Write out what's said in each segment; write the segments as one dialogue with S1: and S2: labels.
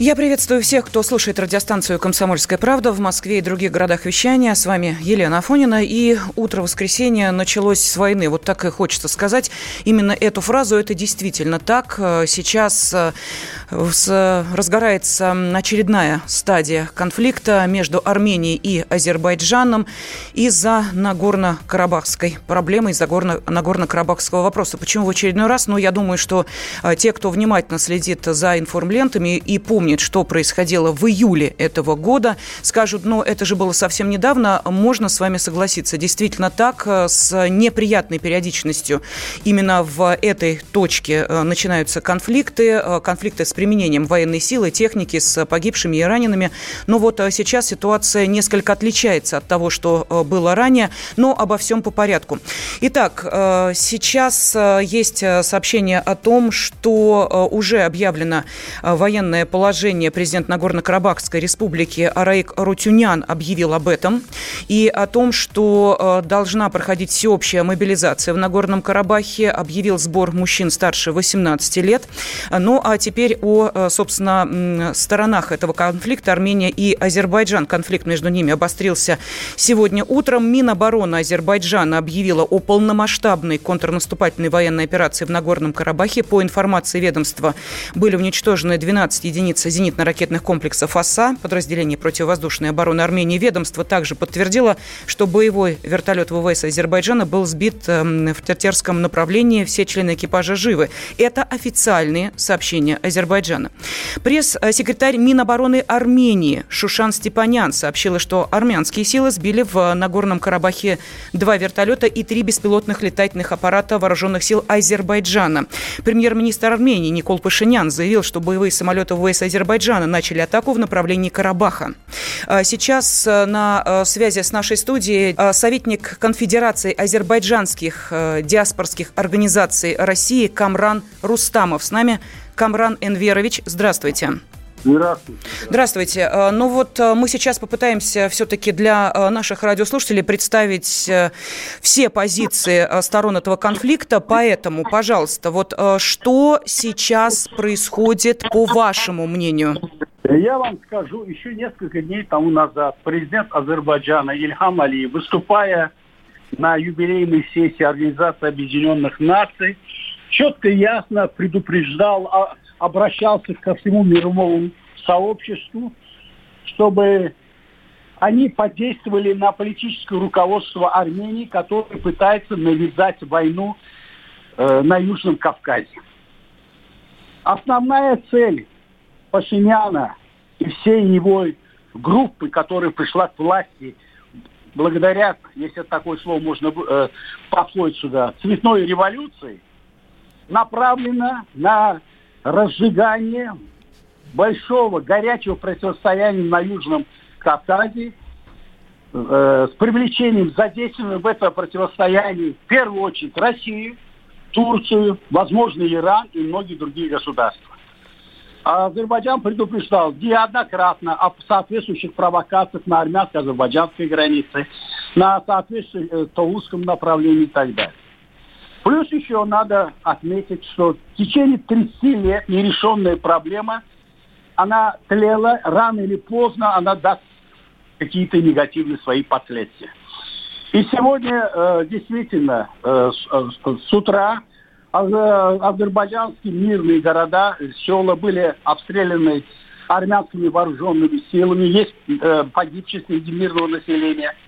S1: Я приветствую всех, кто слушает радиостанцию «Комсомольская правда» в Москве и других городах вещания. С вами Елена Афонина. И утро воскресенья началось с войны. Вот так и хочется сказать. Именно эту фразу это действительно так. Сейчас э, разгорается очередная стадия конфликта между Арменией и Азербайджаном из-за Нагорно-Карабахской проблемы, из-за Нагорно-Карабахского вопроса. Почему в очередной раз? Ну, я думаю, что э, те, кто внимательно следит за информлентами и помнит что происходило в июле этого года, скажут, ну, это же было совсем недавно, можно с вами согласиться. Действительно так, э, с неприятной периодичностью именно в этой точке э, начинаются конфликты, э, конфликты с применением военной силы, техники, с погибшими и ранеными. Но вот сейчас ситуация несколько отличается от того, что было ранее, но обо всем по порядку. Итак, сейчас есть сообщение о том, что уже объявлено военное положение президент Нагорно-Карабахской республики Араик Рутюнян объявил об этом и о том, что э, должна проходить всеобщая мобилизация в Нагорном Карабахе, объявил сбор мужчин старше 18 лет. Ну, а теперь о, э, собственно, сторонах этого конфликта Армения и Азербайджан. Конфликт между ними обострился сегодня утром. Минобороны Азербайджана объявила о полномасштабной контрнаступательной военной операции в Нагорном Карабахе. По информации ведомства были уничтожены 12 единиц зенитно-ракетных комплексов ОСА, подразделение противовоздушной обороны Армении, ведомство также подтвердило, что боевой вертолет ВВС Азербайджана был сбит эм, в Тертерском направлении, все члены экипажа живы. Это официальные сообщения Азербайджана. Пресс-секретарь Минобороны Армении Шушан Степанян сообщила, что армянские силы сбили в Нагорном Карабахе два вертолета и три беспилотных летательных аппарата вооруженных сил Азербайджана. Премьер-министр Армении Никол Пашинян заявил, что боевые самолеты ВВС Азербайджана Азербайджана начали атаку в направлении Карабаха. А, сейчас э, на э, связи с нашей студией э, советник Конфедерации азербайджанских диаспорских организаций России Камран Рустамов. С нами Камран Энверович. Здравствуйте. Здравствуйте. Здравствуйте. Э, ну вот э, мы сейчас попытаемся все-таки для э, наших радиослушателей представить все позиции сторон этого конфликта. Поэтому, пожалуйста, вот что сейчас происходит по вашему мнению?
S2: Я вам скажу, еще несколько дней тому назад президент Азербайджана Ильхам Алиев, выступая на юбилейной сессии Организации Объединенных Наций, четко и ясно предупреждал о обращался ко всему мировому сообществу, чтобы они подействовали на политическое руководство Армении, которое пытается навязать войну э, на Южном Кавказе. Основная цель Пашиняна и всей его группы, которая пришла к власти благодаря, если такое слово можно э, послать сюда, цветной революции, направлена на разжигание большого горячего противостояния на Южном Кавказе э, с привлечением задействованием в это противостояние в первую очередь Россию, Турцию, возможно, Иран и многие другие государства. А Азербайджан предупреждал неоднократно о соответствующих провокациях на армянско-азербайджанской границе, на соответствующем э, Таузском направлении и так далее. Плюс еще надо отметить, что в течение 30 лет нерешенная проблема, она тлела, рано или поздно она даст какие-то негативные свои последствия. И сегодня э, действительно э, с, э, с утра азербайджанские мирные города, села были обстреляны армянскими вооруженными силами, есть э, погибшие среди мирного населения – Э,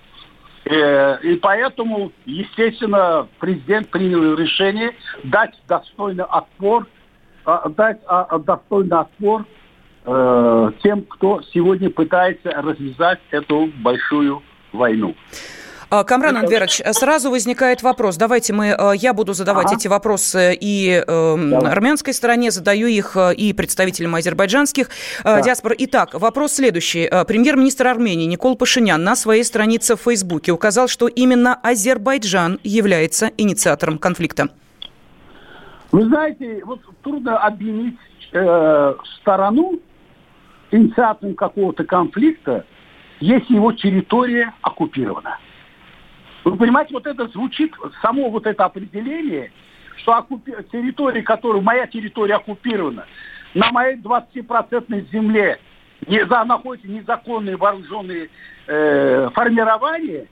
S2: и поэтому, естественно, президент принял решение дать достойный отпор, а, дать а, а, достойный отпор э, тем, кто сегодня пытается развязать эту большую войну.
S1: А, Камран Анверович, сразу возникает вопрос. Давайте мы, э, я буду задавать ага. эти вопросы и э, армянской стороне, задаю их э, и представителям азербайджанских э, да. диаспор. Итак, вопрос следующий. Э, премьер-министр Армении Никол Пашинян на своей странице в Фейсбуке указал, что именно Азербайджан является инициатором конфликта.
S2: Вы знаете, вот трудно обвинить э, сторону инициатором какого-то конфликта, если его территория оккупирована. Вы понимаете, вот это звучит, само вот это определение, что оккупи... территория, которая, моя территория оккупирована, на моей 20% земле не, за, находятся незаконные вооруженные э, формирования,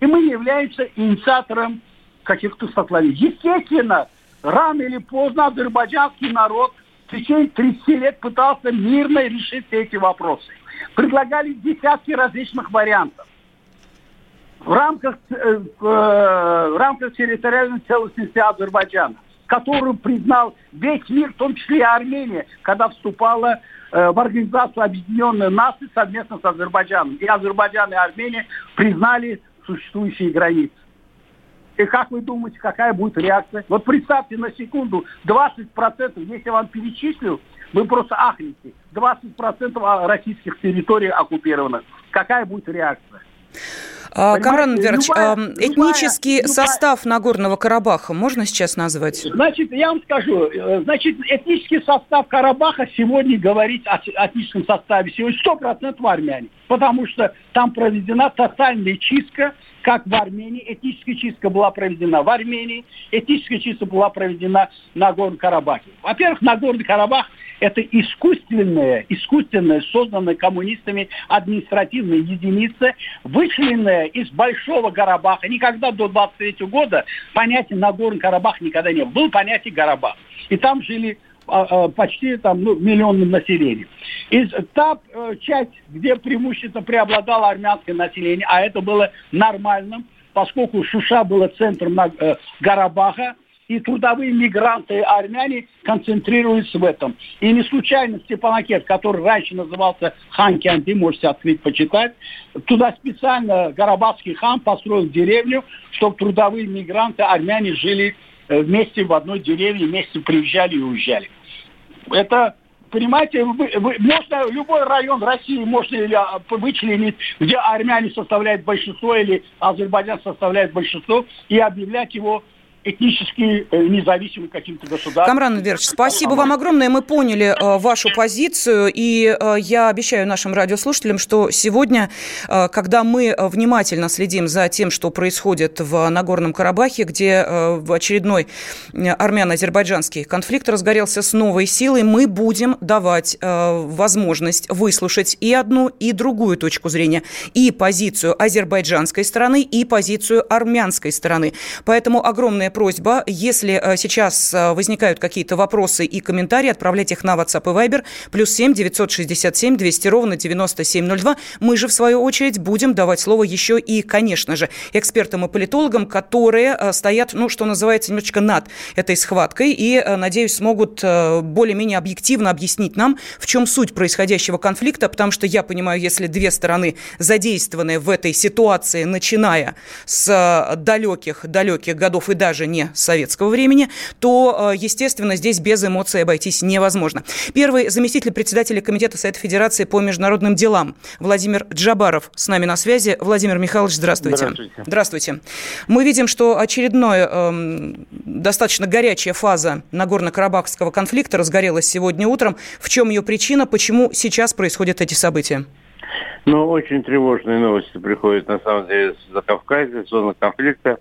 S2: и мы являемся инициатором каких-то столкновений. Естественно, рано или поздно азербайджанский народ в течение 30 лет пытался мирно решить эти вопросы. Предлагали десятки различных вариантов в рамках, э, э, в рамках территориальной целостности Азербайджана, которую признал весь мир, в том числе и Армения, когда вступала э, в Организацию Объединенных Наций совместно с Азербайджаном. И Азербайджан и Армения признали существующие границы. И как вы думаете, какая будет реакция? Вот представьте на секунду, 20%, если я вам перечислю, вы просто ахнете. 20% российских территорий оккупировано. Какая будет реакция?
S1: А, Камран Верч, любая, этнический любая, состав Нагорного Карабаха можно сейчас назвать?
S2: Значит, я вам скажу, э, значит, этнический состав Карабаха сегодня говорить о этническом составе сегодня 100% армяне, потому что там проведена тотальная чистка, как в Армении. Этническая чистка была проведена в Армении, этническая чистка была проведена на Нагорном Карабахе. Во-первых, Нагорный Карабах – это искусственная, искусственная, созданная коммунистами административная единица, вычлененная из Большого Карабаха. Никогда до 23 года понятия Нагорный Карабах никогда не было. Был понятие Карабах. И там жили почти там, ну, миллионным населением. И та э, часть, где преимущественно преобладало армянское население, а это было нормальным, поскольку Шуша была центром э, Карабаха, и трудовые мигранты армяне концентрируются в этом. И не случайно Степанакет, который раньше назывался хан Кянди, можете открыть, почитать, туда специально Карабахский хан построил деревню, чтобы трудовые мигранты армяне жили вместе в одной деревне, вместе приезжали и уезжали. Это понимаете, вы, вы, можно любой район России можно или а, вычленить, где армяне составляют большинство или Азербайджан составляет большинство, и объявлять его этнически э, независимым каким-то государством.
S1: Камран Верч, спасибо вам огромное. Мы поняли э, вашу позицию, и э, я обещаю нашим радиослушателям, что сегодня, когда мы внимательно следим за тем, что происходит в Нагорном Карабахе, где э, очередной армяно-азербайджанский конфликт разгорелся с новой силой, мы будем давать возможность выслушать и одну, и другую точку зрения, и позицию азербайджанской стороны, и позицию армянской стороны. Поэтому огромное просьба, если э, сейчас э, возникают какие-то вопросы и комментарии, отправлять их на WhatsApp и Viber, плюс 7 967 200 ровно 9702. Мы же, в свою очередь, будем давать слово еще и, конечно же, экспертам и политологам, которые э, стоят, ну, что называется, немножечко над этой схваткой и, надеюсь, смогут более-менее объективно объяснить нам, в чем суть происходящего конфликта, потому что я понимаю, если две стороны задействованы в этой ситуации, начиная с далеких-далеких годов и даже даже не советского времени, то, э, естественно, здесь без эмоций обойтись невозможно. Первый заместитель председателя Комитета Совета Федерации по международным делам Владимир Джабаров с нами на связи. Владимир Михайлович, здравствуйте. Здравствуйте. Здравствуйте. Мы видим, что очередная э, достаточно горячая фаза Нагорно-Карабахского конфликта разгорелась сегодня утром. В чем ее причина? Почему сейчас происходят эти события?
S3: Ну, очень тревожные новости приходят, на самом деле, за Кавказе, зона конфликта.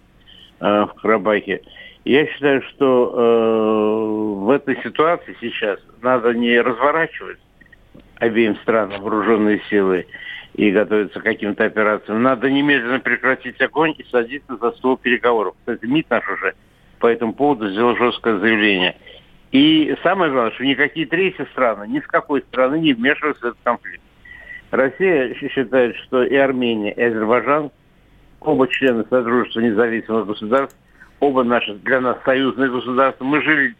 S3: Э, в Карабахе. Я считаю, что э, в этой ситуации сейчас надо не разворачивать обеим странам вооруженные силы и готовиться к каким-то операциям. Надо немедленно прекратить огонь и садиться за стол переговоров. Кстати, МИД наш уже по этому поводу сделал жесткое заявление. И самое главное, что никакие третьи страны, ни с какой страны не вмешиваются в этот конфликт. Россия считает, что и Армения, и Азербайджан – оба члены Содружества независимых государств, оба наши для нас союзные государства. Мы жили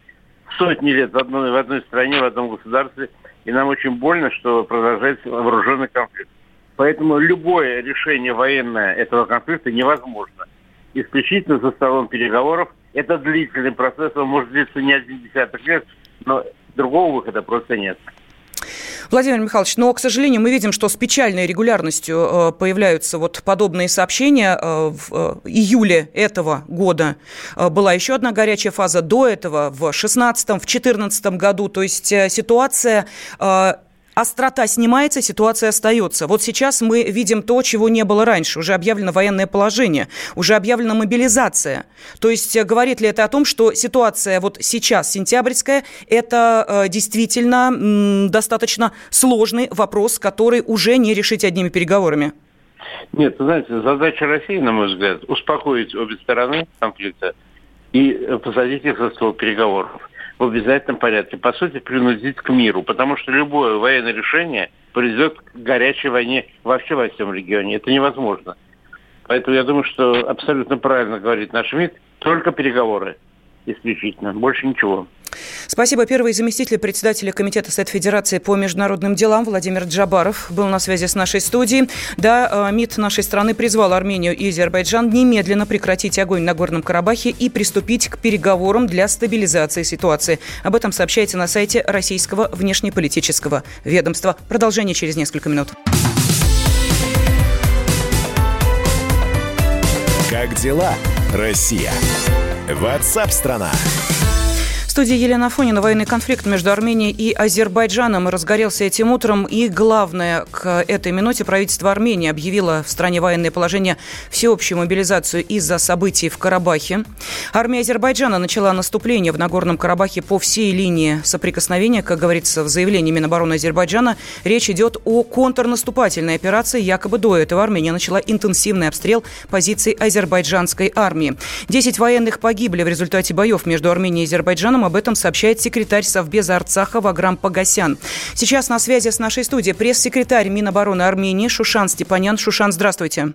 S3: сотни лет в одной, в одной стране, в одном государстве, и нам очень больно, что продолжается вооруженный конфликт. Поэтому любое решение военное этого конфликта невозможно. Исключительно за столом переговоров. Это длительный процесс, он может длиться не один десяток лет, но другого выхода просто нет.
S1: Владимир Михайлович, но, к сожалению, мы видим, что с печальной регулярностью э, появляются вот подобные сообщения. Э, в э, июле этого года была еще одна горячая фаза, до этого в 2016, в 2014 году. То есть ситуация острота снимается, ситуация остается. Вот сейчас мы видим то, чего не было раньше. Уже объявлено военное положение, уже объявлена мобилизация. То есть э, говорит ли это о том, что ситуация вот сейчас, сентябрьская, это э, действительно м, достаточно сложный вопрос, который уже не решить одними переговорами?
S3: Нет, знаете, задача России, на мой взгляд, успокоить обе стороны конфликта и э, посадить их за стол переговоров в обязательном порядке. По сути, принудить к миру, потому что любое военное решение приведет к горячей войне вообще во всем регионе. Это невозможно. Поэтому я думаю, что абсолютно правильно говорит наш МИД, только переговоры исключительно, больше ничего.
S1: Спасибо. Первый заместитель председателя Комитета Совет Федерации по международным делам Владимир Джабаров был на связи с нашей студией. Да, э, МИД нашей страны призвал Армению и Азербайджан немедленно прекратить огонь на Горном Карабахе и приступить к переговорам для стабилизации ситуации. Об этом сообщается на сайте Российского внешнеполитического ведомства. Продолжение через несколько минут.
S4: Как дела, Россия? Ватсап-страна!
S1: Студии Елена Фонина. Военный конфликт между Арменией и Азербайджаном разгорелся этим утром. И главное, к этой минуте правительство Армении объявило в стране военное положение всеобщую мобилизацию из-за событий в Карабахе. Армия Азербайджана начала наступление в Нагорном Карабахе по всей линии соприкосновения. Как говорится в заявлении Минобороны Азербайджана, речь идет о контрнаступательной операции. Якобы до этого Армения начала интенсивный обстрел позиций азербайджанской армии. Десять военных погибли в результате боев между Арменией и Азербайджаном об этом сообщает секретарь Совбеза Арцаха Ваграм Погосян. Сейчас на связи с нашей студией пресс-секретарь Минобороны Армении Шушан Степанян. Шушан, здравствуйте.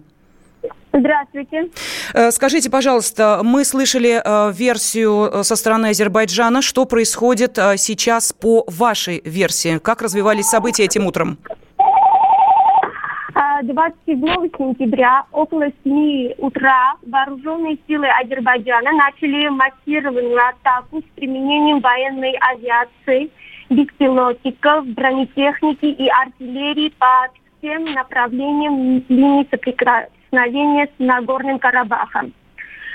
S5: Здравствуйте.
S1: Э, скажите, пожалуйста, мы слышали э, версию э, со стороны Азербайджана. Что происходит сейчас по вашей версии? Как развивались события этим утром?
S5: 27 сентября около 7 утра вооруженные силы Азербайджана начали массированную атаку с применением военной авиации, беспилотников, бронетехники и артиллерии по всем направлениям линии соприкосновения с Нагорным Карабахом.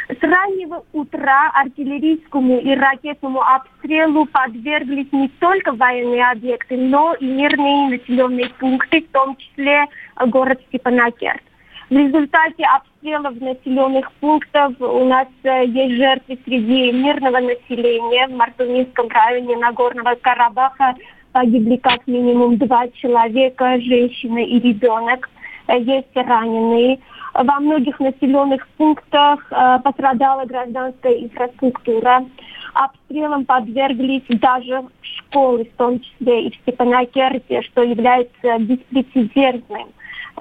S5: С раннего утра артиллерийскому и ракетному обстрелу подверглись не только военные объекты, но и мирные населенные пункты, в том числе город Степанакерт. В результате обстрелов населенных пунктов у нас э, есть жертвы среди мирного населения. В Мартунинском районе Нагорного Карабаха погибли как минимум два человека, женщина и ребенок. Э, есть раненые. Во многих населенных пунктах э, пострадала гражданская инфраструктура. Обстрелам подверглись даже школы, в том числе и в Степанакерте, что является беспрецедентным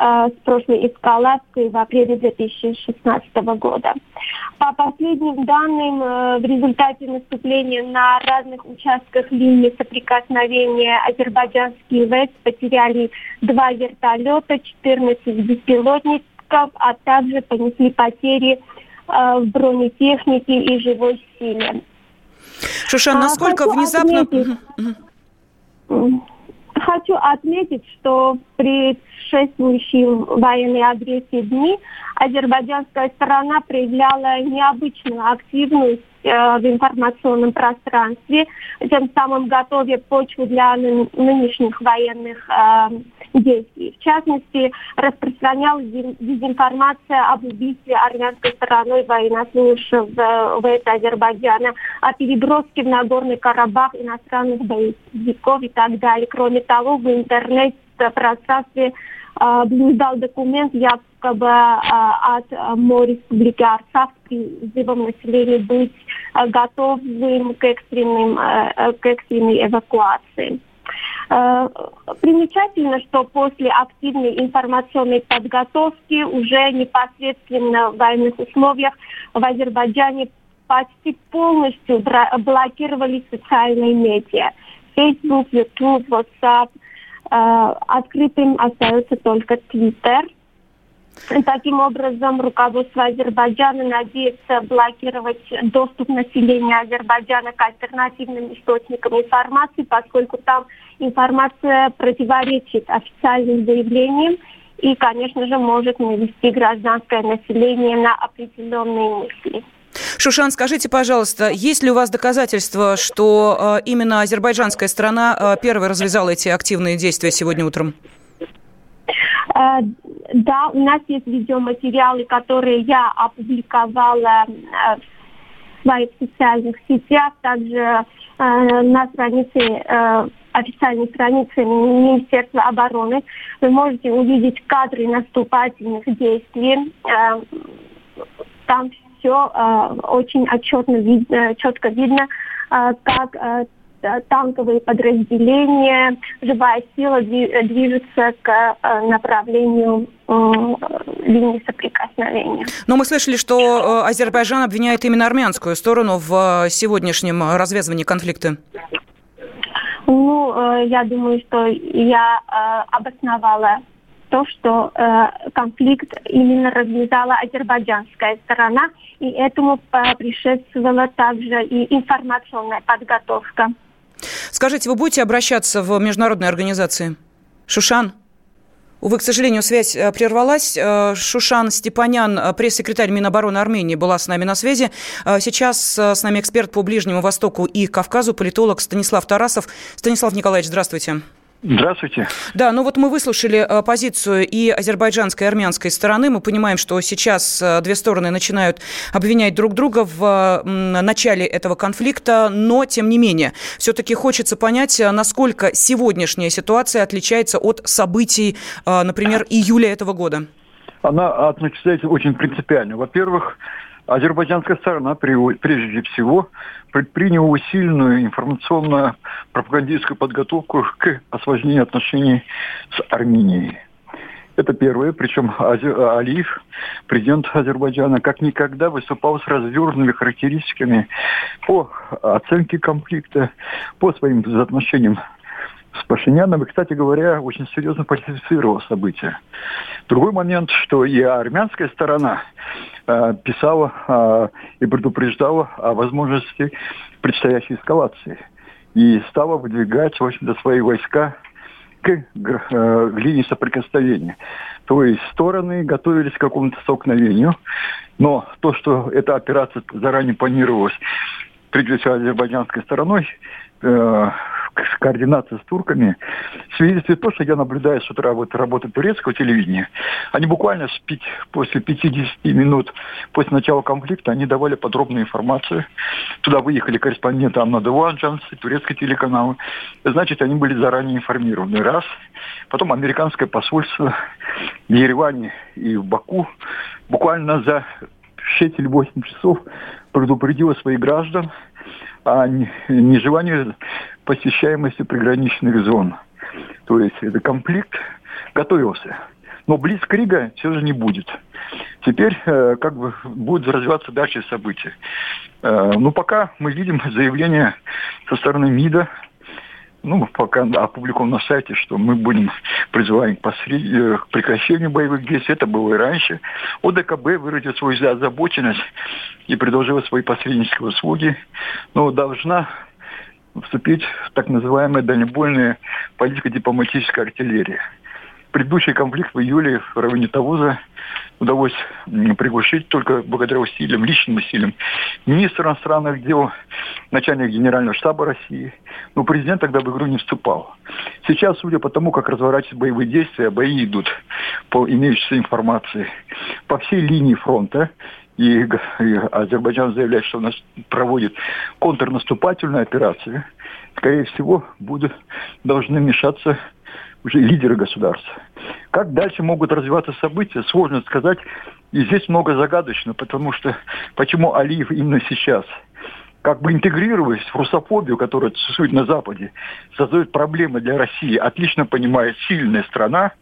S5: э, с прошлой эскалацией в апреле 2016 года. По последним данным, э, в результате наступления на разных участках линии соприкосновения азербайджанские ВЭС потеряли два вертолета, 14 беспилотников, а также понесли потери э, в бронетехнике и живой силе.
S1: Шушан, а насколько а внезапно...
S5: Отметить, хочу отметить, что предшествующие военной агрессии дни азербайджанская сторона проявляла необычную активность в информационном пространстве, тем самым готовя почву для нынешних военных э, действий. В частности, распространялась дезинформация об убийстве армянской стороной военнослужащего ВС Азербайджана, о переброске в Нагорный Карабах иностранных боевиков и так далее. Кроме того, в интернет-пространстве э, блуждал документ, якобы от МО Республики Арцах с призывом населения быть готовым к, экстренным, к экстренной эвакуации. Примечательно, что после активной информационной подготовки уже непосредственно в военных условиях в Азербайджане почти полностью блокировали социальные медиа. Facebook, YouTube, WhatsApp – открытым остается только Твиттер. Таким образом, руководство Азербайджана надеется блокировать доступ населения Азербайджана к альтернативным источникам информации, поскольку там информация противоречит официальным заявлениям и, конечно же, может навести гражданское население на определенные мысли.
S1: Шушан, скажите, пожалуйста, есть ли у вас доказательства, что э, именно азербайджанская страна э, первой развязала эти активные действия сегодня утром?
S5: Э, да, у нас есть видеоматериалы, которые я опубликовала в своих социальных сетях, также на странице официальной странице Министерства обороны. Вы можете увидеть кадры наступательных действий. Там все очень отчетно видно, четко видно, как танковые подразделения, живая сила движется к э, направлению линии соприкосновения.
S1: Но мы слышали, что э, Азербайджан обвиняет именно армянскую сторону в э, сегодняшнем развязывании конфликта.
S5: Ну, я думаю, что я обосновала то, что э, конфликт именно развязала азербайджанская сторона, и этому предшествовала также и информационная подготовка.
S1: Скажите, вы будете обращаться в международные организации? Шушан? Увы, к сожалению, связь э, прервалась. Э, Шушан Степанян, э, пресс-секретарь Минобороны Армении, была с нами на связи. Сейчас с нами эксперт по Ближнему Востоку и Кавказу, политолог Станислав Тарасов. Станислав Николаевич, здравствуйте.
S6: Здравствуйте.
S1: Да, ну вот мы выслушали э, позицию и азербайджанской, и армянской стороны. Мы понимаем, что сейчас э, две стороны начинают обвинять друг друга в начале этого конфликта, но, тем не менее, все-таки хочется понять, э, насколько сегодняшняя ситуация отличается от событий, например, июля этого года.
S6: Она отличается очень принципиально. Во-первых, Азербайджанская сторона прежде всего предприняла усиленную информационно-пропагандистскую подготовку к осложнению отношений с Арменией. Это первое. Причем Алиев, президент Азербайджана, как никогда выступал с развернутыми характеристиками по оценке конфликта, по своим отношениям с Пашиняном. И, кстати говоря, очень серьезно политизировал события. Другой момент, что и армянская сторона Э, писала э, и предупреждала о возможности предстоящей эскалации. И стала выдвигать, в общем-то, свои войска к э, линии соприкосновения. То есть стороны готовились к какому-то столкновению, но то, что эта операция заранее планировалась, прежде всего азербайджанской стороной, координация с турками свидетельствует то, что я наблюдаю с утра вот работы турецкого телевидения. Они буквально с 5, после 50 минут после начала конфликта они давали подробную информацию. Туда выехали корреспонденты Анна Девуанджанс, турецкий телеканал. Значит, они были заранее информированы. Раз. Потом американское посольство в Ереване и в Баку буквально за 6 или 8 часов предупредило своих граждан о нежелании посещаемости приграничных зон. То есть это конфликт готовился. Но близкрига все же не будет. Теперь э, как бы будут развиваться дальше события. Э, ну, пока мы видим заявление со стороны МИДа, ну, пока опубликован на сайте, что мы будем призываем к, посред... Э, к прекращению боевых действий. Это было и раньше. ОДКБ выразил свою озабоченность и предложила свои посреднические услуги. Но должна вступить в так называемая дальнобойная политико-дипломатическая артиллерия. Предыдущий конфликт в июле в районе Тавуза удалось приглушить только благодаря усилиям, личным усилиям министра иностранных дел, начальник генерального штаба России. Но президент тогда в игру не вступал. Сейчас, судя по тому, как разворачиваются боевые действия, бои идут по имеющейся информации по всей линии фронта и, и Азербайджан заявляет, что у нас проводит контрнаступательную операцию, скорее всего, будут, должны вмешаться уже лидеры государства. Как дальше могут развиваться события, сложно сказать. И здесь много загадочно, потому что почему Алиев именно сейчас – как бы интегрируясь в русофобию, которая существует на Западе, создает проблемы для России, отлично понимает сильная страна,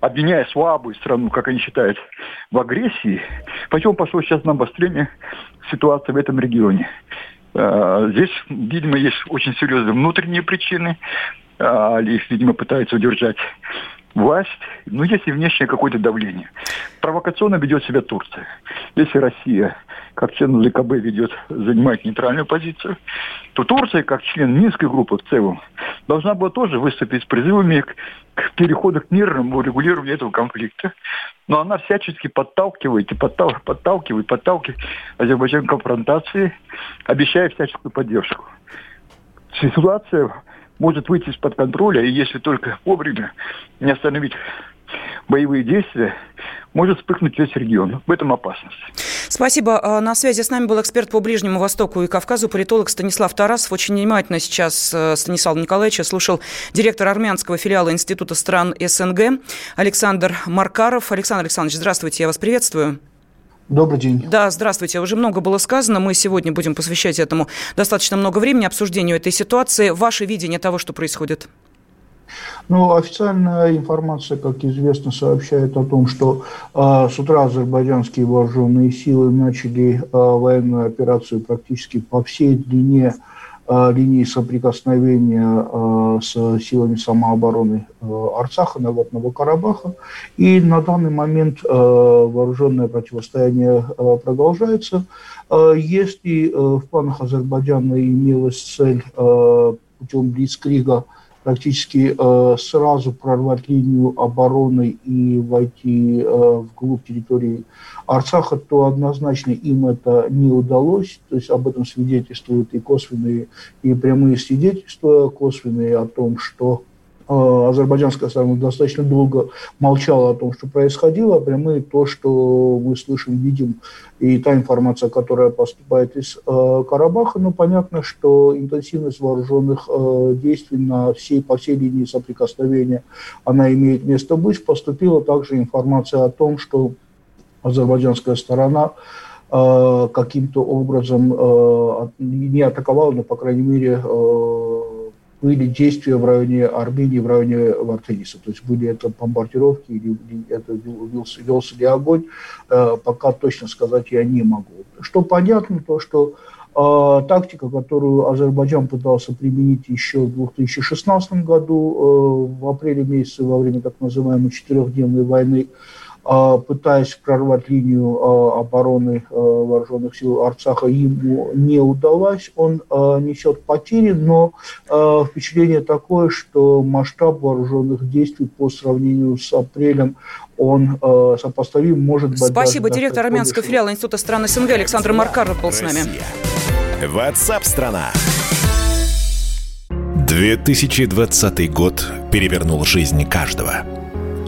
S6: обвиняя слабую страну, как они считают, в агрессии, почему пошло сейчас на обострение ситуации в этом регионе. А, здесь, видимо, есть очень серьезные внутренние причины, Алиев, видимо, пытается удержать власть, ну, если внешнее какое-то давление. Провокационно ведет себя Турция. Если Россия, как член ЛКБ, ведет, занимает нейтральную позицию, то Турция, как член Минской группы в целом, должна была тоже выступить с призывами к, переходу к мирному регулированию этого конфликта. Но она всячески подталкивает и подталкивает, подталкивает, подталкивает Азербайджан к конфронтации, обещая всяческую поддержку. Ситуация может выйти из-под контроля, и если только вовремя не остановить боевые действия, может вспыхнуть весь регион. В этом опасность.
S1: Спасибо. А, на связи с нами был эксперт по Ближнему Востоку и Кавказу, политолог Станислав Тарасов. Очень внимательно сейчас э, Станислав Николаевич слушал директор армянского филиала Института стран СНГ Александр Маркаров. Александр Александрович, здравствуйте, я вас приветствую.
S7: Добрый день.
S1: Да, здравствуйте. Уже много было сказано. Мы сегодня будем посвящать этому достаточно много времени, обсуждению этой ситуации. Ваше видение того, что происходит?
S7: Ну, официальная информация, как известно, сообщает о том, что э, с утра азербайджанские вооруженные силы начали э, военную операцию практически по всей длине Э, линии соприкосновения с силами самообороны Арцаха, Нагорного Карабаха. И на данный момент вооруженное противостояние продолжается. Если в планах Азербайджана имелась цель путем Блицкрига – практически э, сразу прорвать линию обороны и войти э, вглубь территории Арцаха, то однозначно им это не удалось. То есть об этом свидетельствуют и косвенные, и прямые свидетельства косвенные о том, что азербайджанская сторона достаточно долго молчала о том, что происходило, а прямые то, что мы слышим, видим, и та информация, которая поступает из э, Карабаха, ну, понятно, что интенсивность вооруженных э, действий на всей, по всей линии соприкосновения, она имеет место быть. Поступила также информация о том, что азербайджанская сторона э, каким-то образом э, не атаковала, но, по крайней мере, э, были действия в районе Армении, в районе Вартениса. То есть были это бомбардировки или, это велся, велся ли огонь, э, пока точно сказать я не могу. Что понятно, то что э, тактика, которую Азербайджан пытался применить еще в 2016 году, э, в апреле месяце во время так называемой четырехдневной войны, пытаясь прорвать линию а, обороны а, вооруженных сил Арцаха, ему не удалось. Он несет потери, но впечатление такое, что масштаб вооруженных действий по сравнению с апрелем он сопоставим, может быть...
S1: Спасибо. Директор армянского филиала Института стран СНГ Александр Маркаров был с нами.
S4: Ватсап-страна! 2020 год перевернул жизнь каждого –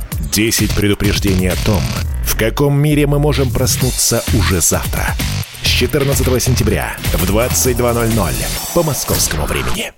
S4: – 10 предупреждений о том, в каком мире мы можем проснуться уже завтра. С 14 сентября в 22.00 по московскому времени.